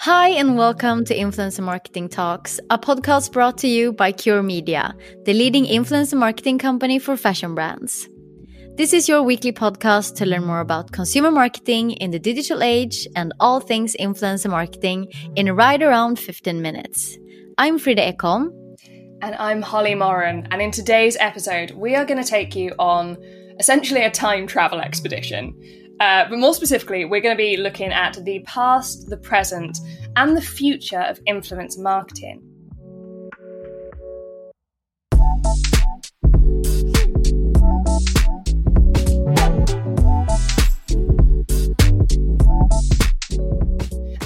Hi, and welcome to Influencer Marketing Talks, a podcast brought to you by Cure Media, the leading influencer marketing company for fashion brands. This is your weekly podcast to learn more about consumer marketing in the digital age and all things influencer marketing in right around 15 minutes. I'm Frida Ekholm. And I'm Holly Moran. And in today's episode, we are going to take you on essentially a time travel expedition. Uh, but more specifically, we're going to be looking at the past, the present, and the future of influence marketing.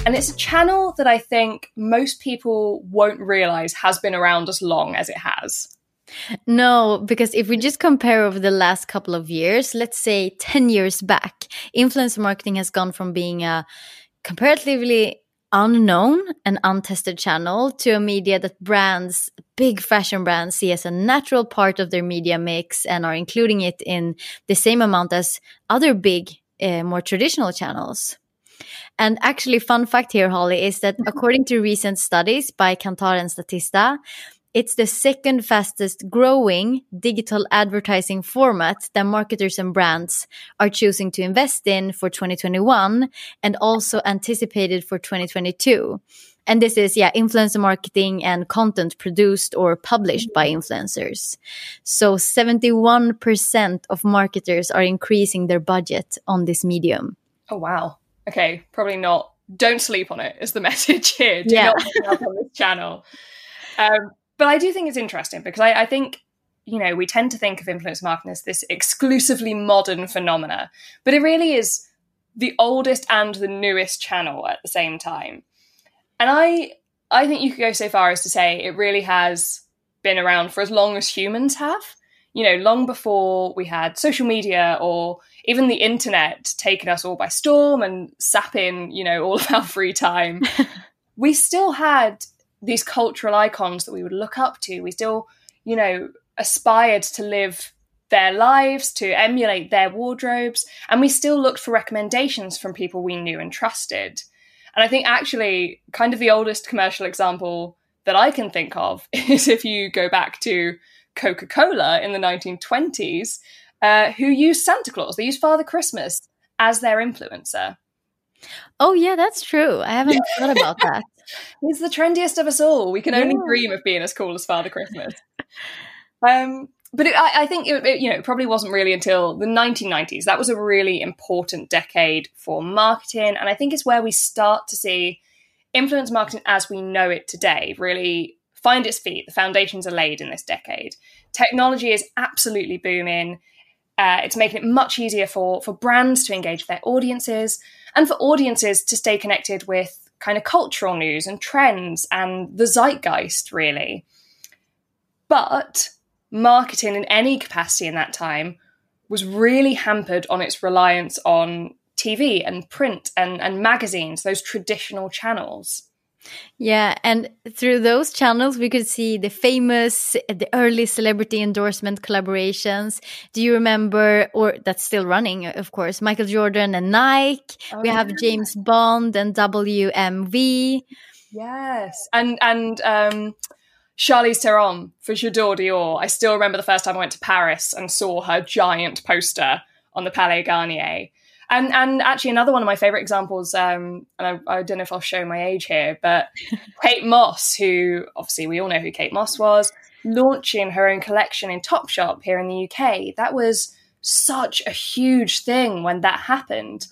And it's a channel that I think most people won't realize has been around as long as it has. No, because if we just compare over the last couple of years, let's say 10 years back, influencer marketing has gone from being a comparatively unknown and untested channel to a media that brands, big fashion brands, see as a natural part of their media mix and are including it in the same amount as other big, uh, more traditional channels. And actually, fun fact here, Holly, is that according to recent studies by Kantar and Statista, it's the second fastest growing digital advertising format that marketers and brands are choosing to invest in for 2021 and also anticipated for 2022. And this is, yeah, influencer marketing and content produced or published by influencers. So 71% of marketers are increasing their budget on this medium. Oh, wow. Okay, probably not. Don't sleep on it is the message here. Do yeah. not on this channel. Um, but I do think it's interesting because I, I think you know we tend to think of influence marketing as this exclusively modern phenomena, but it really is the oldest and the newest channel at the same time. And I I think you could go so far as to say it really has been around for as long as humans have. You know, long before we had social media or even the internet taking us all by storm and sapping, you know, all of our free time. we still had these cultural icons that we would look up to. We still, you know, aspired to live their lives, to emulate their wardrobes, and we still looked for recommendations from people we knew and trusted. And I think actually, kind of the oldest commercial example that I can think of is if you go back to Coca Cola in the 1920s, uh, who used Santa Claus, they used Father Christmas as their influencer. Oh, yeah, that's true. I haven't thought about that. He's the trendiest of us all. We can only yeah. dream of being as cool as Father Christmas. um, but it, I, I, think it, it, you know it probably wasn't really until the 1990s that was a really important decade for marketing, and I think it's where we start to see influence marketing as we know it today really find its feet. The foundations are laid in this decade. Technology is absolutely booming. Uh, it's making it much easier for, for brands to engage their audiences and for audiences to stay connected with kind of cultural news and trends and the zeitgeist, really. But marketing in any capacity in that time was really hampered on its reliance on TV and print and, and magazines, those traditional channels. Yeah, and through those channels, we could see the famous, the early celebrity endorsement collaborations. Do you remember, or that's still running, of course, Michael Jordan and Nike? Oh, we have James Bond and BMW. Yes, and and um, Charlize Theron for J'adore Dior. I still remember the first time I went to Paris and saw her giant poster on the Palais Garnier. And and actually another one of my favorite examples, um, and I, I, don't know if I'll show my age here, but Kate Moss, who obviously we all know who Kate Moss was, launching her own collection in Topshop here in the UK. That was such a huge thing when that happened.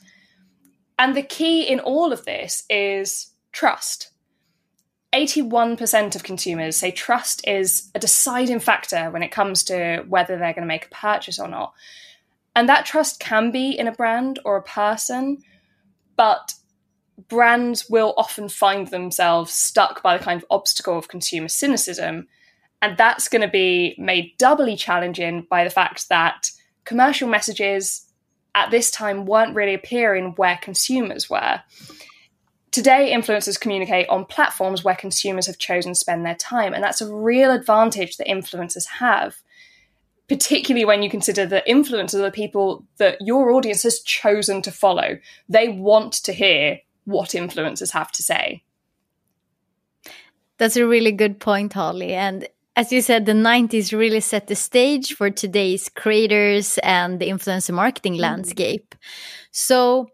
And the key in all of this is trust. 81% of consumers say trust is a deciding factor when it comes to whether they're going to make a purchase or not. And that trust can be in a brand or a person, but brands will often find themselves stuck by the kind of obstacle of consumer cynicism. And that's going to be made doubly challenging by the fact that commercial messages at this time weren't really appearing where consumers were. Today, influencers communicate on platforms where consumers have chosen to spend their time, and that's a real advantage that influencers have particularly when you consider the influencers are the people that your audience has chosen to follow. They want to hear what influencers have to say. That's a really good point, Holly. And as you said, the 90s really set the stage for today's creators and the influencer marketing mm. landscape. So,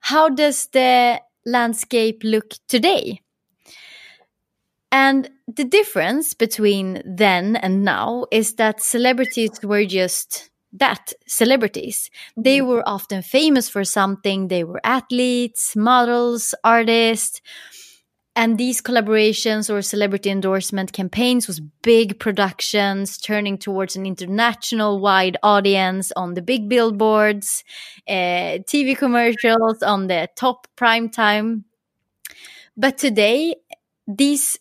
how does the landscape look today? And the difference between then and now is that celebrities were just that celebrities. They mm-hmm. were often famous for something, they were athletes, models, artists. And these collaborations or celebrity endorsement campaigns was big productions turning towards an international wide audience on the big billboards, uh, TV commercials on the top prime time. But today, these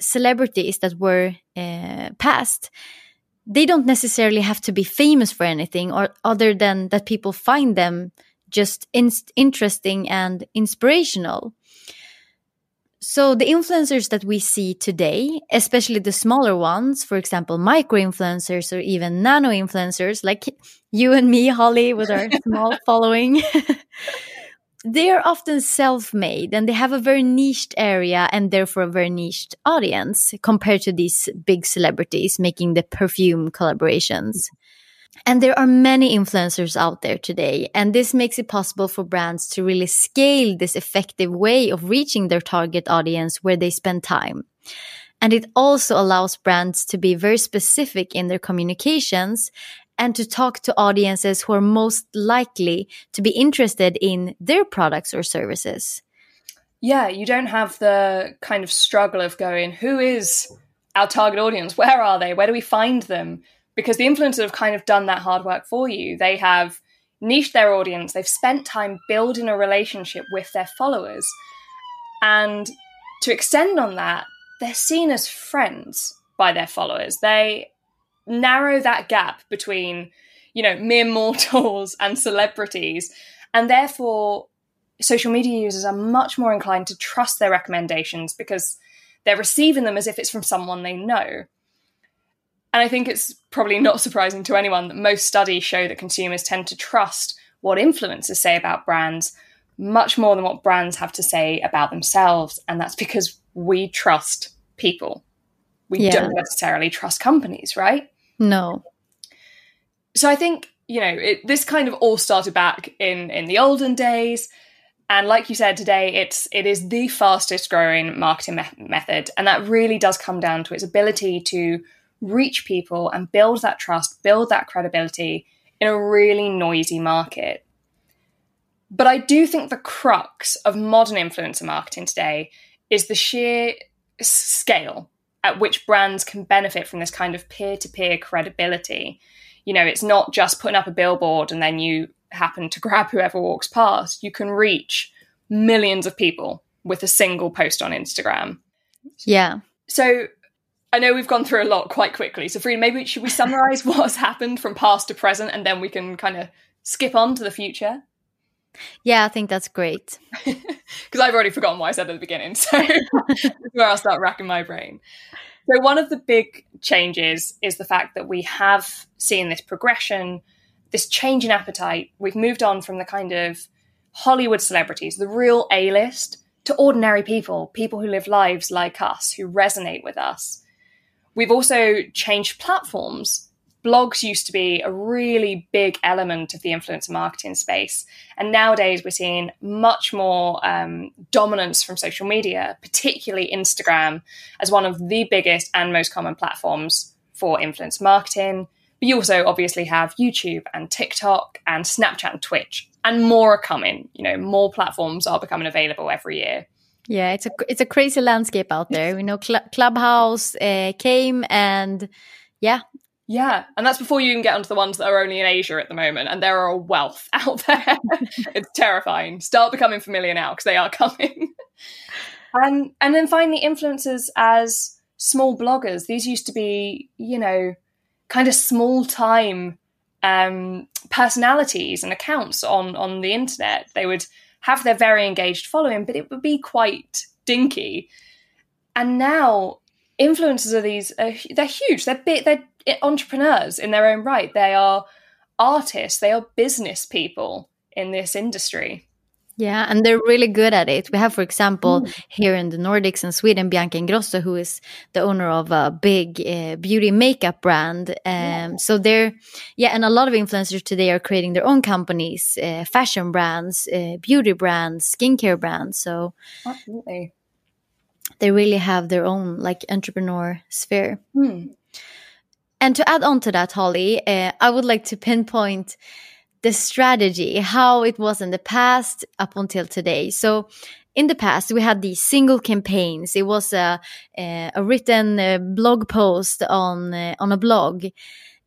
celebrities that were uh, passed they don't necessarily have to be famous for anything or other than that people find them just in interesting and inspirational. So the influencers that we see today especially the smaller ones for example micro influencers or even nano influencers like you and me holly with our small following they are often self-made and they have a very niched area and therefore a very niched audience compared to these big celebrities making the perfume collaborations. And there are many influencers out there today, and this makes it possible for brands to really scale this effective way of reaching their target audience where they spend time. And it also allows brands to be very specific in their communications and to talk to audiences who are most likely to be interested in their products or services. Yeah, you don't have the kind of struggle of going, who is our target audience? Where are they? Where do we find them? Because the influencers have kind of done that hard work for you. They have niched their audience, they've spent time building a relationship with their followers. And to extend on that, they're seen as friends by their followers. They narrow that gap between, you know, mere mortals and celebrities. And therefore, social media users are much more inclined to trust their recommendations because they're receiving them as if it's from someone they know. And I think it's probably not surprising to anyone that most studies show that consumers tend to trust what influencers say about brands much more than what brands have to say about themselves. And that's because we trust people. We yeah. don't necessarily trust companies, right? No. So I think you know it, this kind of all started back in in the olden days, and like you said today, it's it is the fastest growing marketing me- method, and that really does come down to its ability to reach people and build that trust, build that credibility in a really noisy market. But I do think the crux of modern influencer marketing today is the sheer scale at which brands can benefit from this kind of peer to peer credibility. You know, it's not just putting up a billboard and then you happen to grab whoever walks past. You can reach millions of people with a single post on Instagram. Yeah. So I know we've gone through a lot quite quickly. So, Frida, maybe should we summarize what's happened from past to present and then we can kind of skip on to the future? Yeah, I think that's great. Because I've already forgotten what I said at the beginning. So, where I'll start racking my brain. So, one of the big changes is the fact that we have seen this progression, this change in appetite. We've moved on from the kind of Hollywood celebrities, the real A list, to ordinary people, people who live lives like us, who resonate with us. We've also changed platforms. Blogs used to be a really big element of the influencer marketing space. And nowadays we're seeing much more um, dominance from social media, particularly Instagram, as one of the biggest and most common platforms for influencer marketing. But you also obviously have YouTube and TikTok and Snapchat and Twitch, and more are coming. You know, more platforms are becoming available every year. Yeah, it's a it's a crazy landscape out there. We know Cl- Clubhouse uh, came, and yeah, yeah, and that's before you even get onto the ones that are only in Asia at the moment, and there are a wealth out there. it's terrifying. Start becoming familiar now because they are coming. and and then finally, influencers as small bloggers. These used to be, you know, kind of small time um, personalities and accounts on on the internet. They would have their very engaged following, but it would be quite dinky. And now influencers are these uh, they're huge. They're big. They're entrepreneurs in their own right. They are artists. They are business people in this industry. Yeah, and they're really good at it. We have, for example, mm. here in the Nordics and Sweden, Bianca Ingrosso, who is the owner of a big uh, beauty makeup brand. Um, yeah. So they're, yeah, and a lot of influencers today are creating their own companies, uh, fashion brands, uh, beauty brands, skincare brands. So absolutely, they really have their own like entrepreneur sphere. Mm. And to add on to that, Holly, uh, I would like to pinpoint the strategy, how it was in the past up until today. So in the past, we had these single campaigns. It was a, a, a written uh, blog post on, uh, on a blog.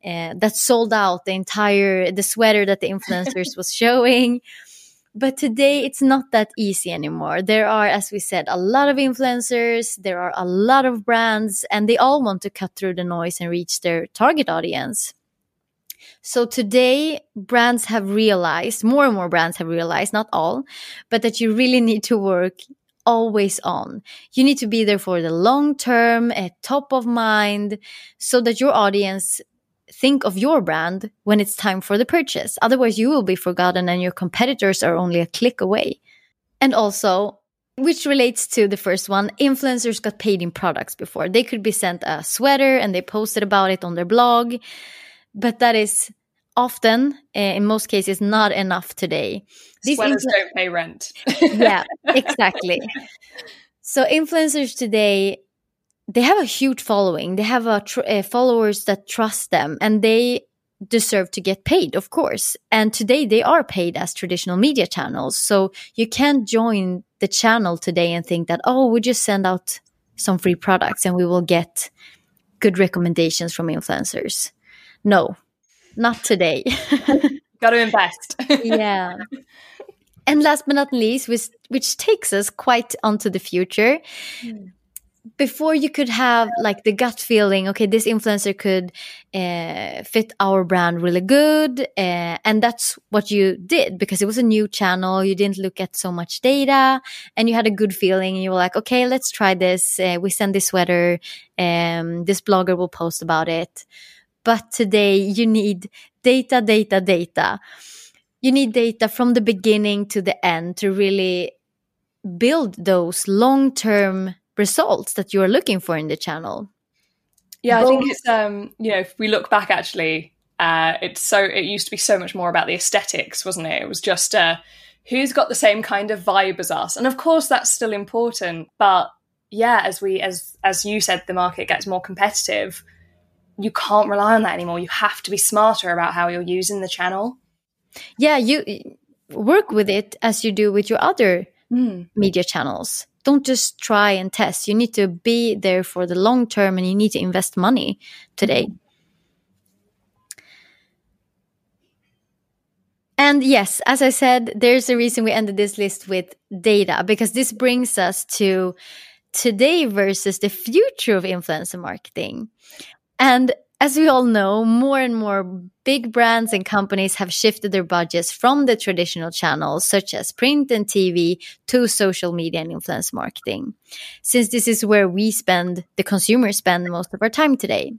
That sold out the entire the sweater that the influencers was showing but today it's not that easy anymore. There are, as we said, a lot of influencers, there are a lot of brands, and they all want to cut through the noise and reach their target audience. So today, brands have realized, more and more brands have realized, not all, but that you really need to work always on. You need to be there for the long term, at top of mind, so that your audience think of your brand when it's time for the purchase. Otherwise, you will be forgotten and your competitors are only a click away. And also, which relates to the first one, influencers got paid in products before. They could be sent a sweater and they posted about it on their blog, but that is often, uh, in most cases, not enough today. These Sweaters influ- don't pay rent. yeah, exactly. So influencers today they have a huge following. They have a tr- uh, followers that trust them, and they deserve to get paid, of course. And today they are paid as traditional media channels. So you can't join the channel today and think that, oh, we just send out some free products and we will get good recommendations from influencers. No, not today. Got to invest. yeah. And last but not least, which, which takes us quite onto the future. Mm before you could have like the gut feeling okay this influencer could uh, fit our brand really good uh, and that's what you did because it was a new channel you didn't look at so much data and you had a good feeling and you were like okay let's try this uh, we send this sweater um, this blogger will post about it. But today you need data data data. You need data from the beginning to the end to really build those long-term results that you are looking for in the channel. Yeah Both. i think it's um you know if we look back actually uh it's so it used to be so much more about the aesthetics wasn't it? It was just uh who's got the same kind of vibe as us? And of course that's still important but yeah as we as as you said the market gets more competitive you can't rely on that anymore. You have to be smarter about how you're using the channel. Yeah you work with it as you do with your other mm. media channels don't just try and test. You need to be there for the long term and you need to invest money today. And yes, as I said, there's a reason we ended this list with data because this brings us to today versus the future of influencer marketing. And as we all know, more and more big brands and companies have shifted their budgets from the traditional channels, such as print and TV, to social media and influence marketing, since this is where we spend, the consumers spend most of our time today.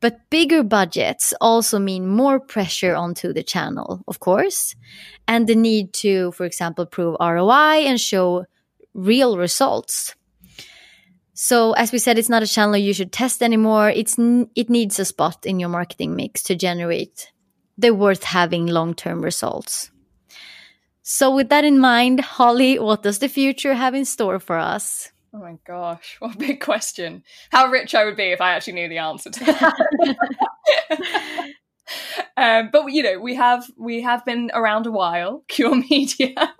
But bigger budgets also mean more pressure onto the channel, of course, and the need to, for example, prove ROI and show real results. So as we said, it's not a channel you should test anymore. It's it needs a spot in your marketing mix to generate the worth having long term results. So with that in mind, Holly, what does the future have in store for us? Oh my gosh, what a big question. How rich I would be if I actually knew the answer to that. um, but you know, we have we have been around a while, Cure Media, um,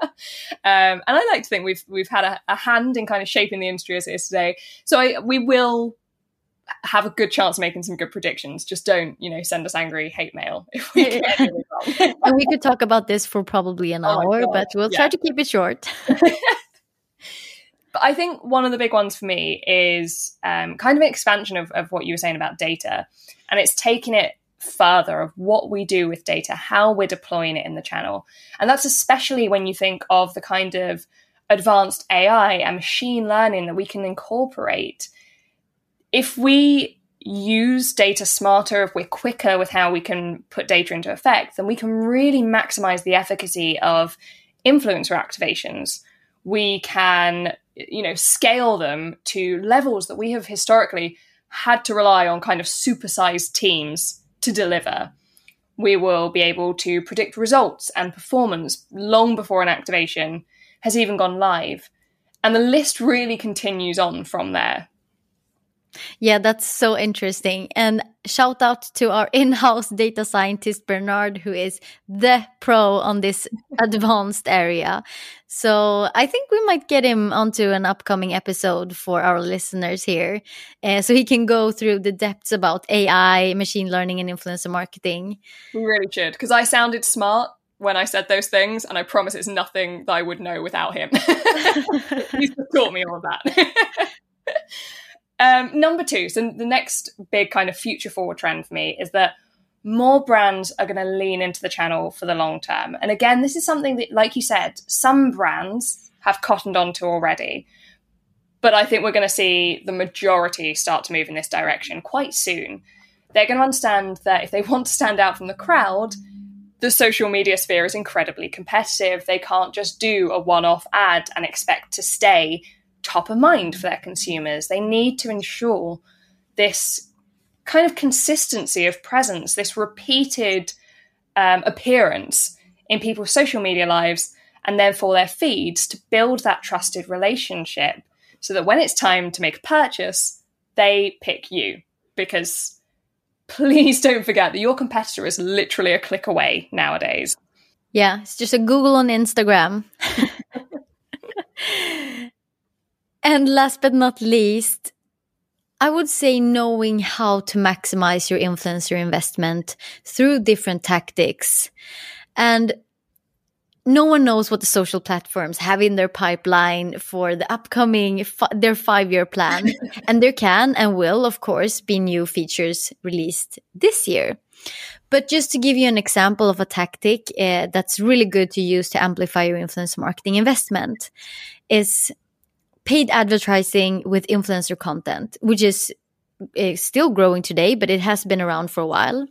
and I like to think we've we've had a, a, hand in kind of shaping the industry as it is today. So I, we will have a good chance of making some good predictions. Just don't, you know, send us angry hate mail if we get it wrong. and we could talk about this for probably an oh hour, but we'll yeah. try to keep it short. But I think one of the big ones for me is um, kind of an expansion of, of what you were saying about data. And it's taking it further of what we do with data, how we're deploying it in the channel. And that's especially when you think of the kind of advanced AI and machine learning that we can incorporate. If we use data smarter, if we're quicker with how we can put data into effect, then we can really maximize the efficacy of influencer activations. We can, you know, scale them to levels that we have historically had to rely on kind of supersized teams to deliver. We will be able to predict results and performance long before an activation has even gone live. And the list really continues on from there. Yeah, that's so interesting. And shout out to our in house data scientist, Bernard, who is the pro on this advanced area. So I think we might get him onto an upcoming episode for our listeners here. Uh, so he can go through the depths about AI, machine learning, and influencer marketing. We really should, because I sounded smart when I said those things, and I promise it's nothing that I would know without him. He's taught me all of that. Um, number two, so the next big kind of future forward trend for me is that more brands are going to lean into the channel for the long term. And again, this is something that, like you said, some brands have cottoned on to already. But I think we're going to see the majority start to move in this direction quite soon. They're going to understand that if they want to stand out from the crowd, the social media sphere is incredibly competitive. They can't just do a one off ad and expect to stay top of mind for their consumers. They need to ensure this kind of consistency of presence, this repeated um, appearance in people's social media lives and therefore their feeds to build that trusted relationship so that when it's time to make a purchase, they pick you. Because please don't forget that your competitor is literally a click away nowadays. Yeah, it's just a Google on Instagram. And last but not least, I would say knowing how to maximize your influencer investment through different tactics. And no one knows what the social platforms have in their pipeline for the upcoming their 5-year plan and there can and will of course be new features released this year but just to give you an example of a tactic uh, that's really good to use to amplify your influencer marketing investment is paid advertising with influencer content, which is uh, still growing today, but it has been around for a while.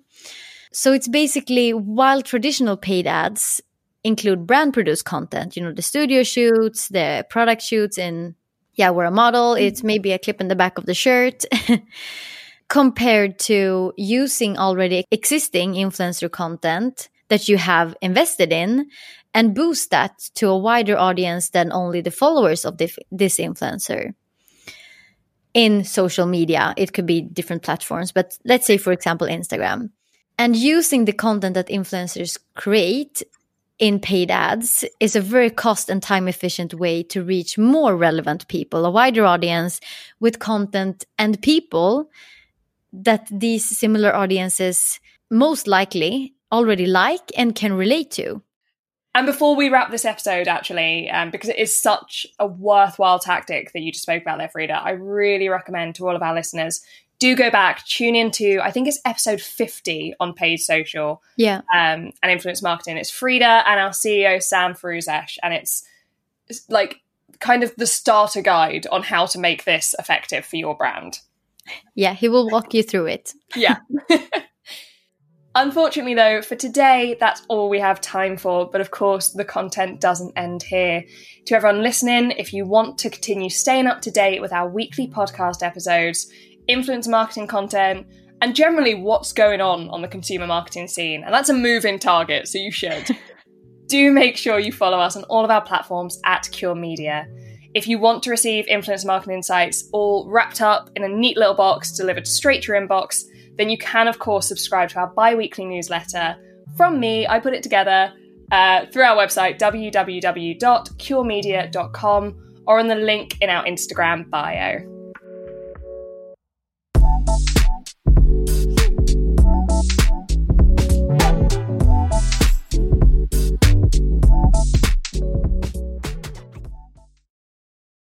So it's basically while traditional paid ads include brand produced content, you know, the studio shoots, the product shoots and yeah, we're a model, mm-hmm. it's maybe a clip in the back of the shirt. compared to using already existing influencer content that you have invested in and boost that to a wider audience than only the followers of this influencer in social media. It could be different platforms, but let's say, for example, Instagram. And using the content that influencers create in paid ads is a very cost and time efficient way to reach more relevant people, a wider audience with content and people that these similar audiences most likely already like and can relate to. And before we wrap this episode, actually, um, because it is such a worthwhile tactic that you just spoke about there, Frida, I really recommend to all of our listeners do go back, tune into, I think it's episode 50 on paid social yeah. um, and influence marketing. It's Frida and our CEO, Sam Fruzesh, and it's, it's like kind of the starter guide on how to make this effective for your brand. Yeah, he will walk you through it. Yeah. Unfortunately, though, for today, that's all we have time for. But of course, the content doesn't end here. To everyone listening, if you want to continue staying up to date with our weekly podcast episodes, influence marketing content, and generally what's going on on the consumer marketing scene, and that's a moving target, so you should, do make sure you follow us on all of our platforms at Cure Media. If you want to receive influence marketing insights all wrapped up in a neat little box delivered straight to your inbox, then you can, of course, subscribe to our bi weekly newsletter. From me, I put it together uh, through our website, www.curemedia.com, or on the link in our Instagram bio.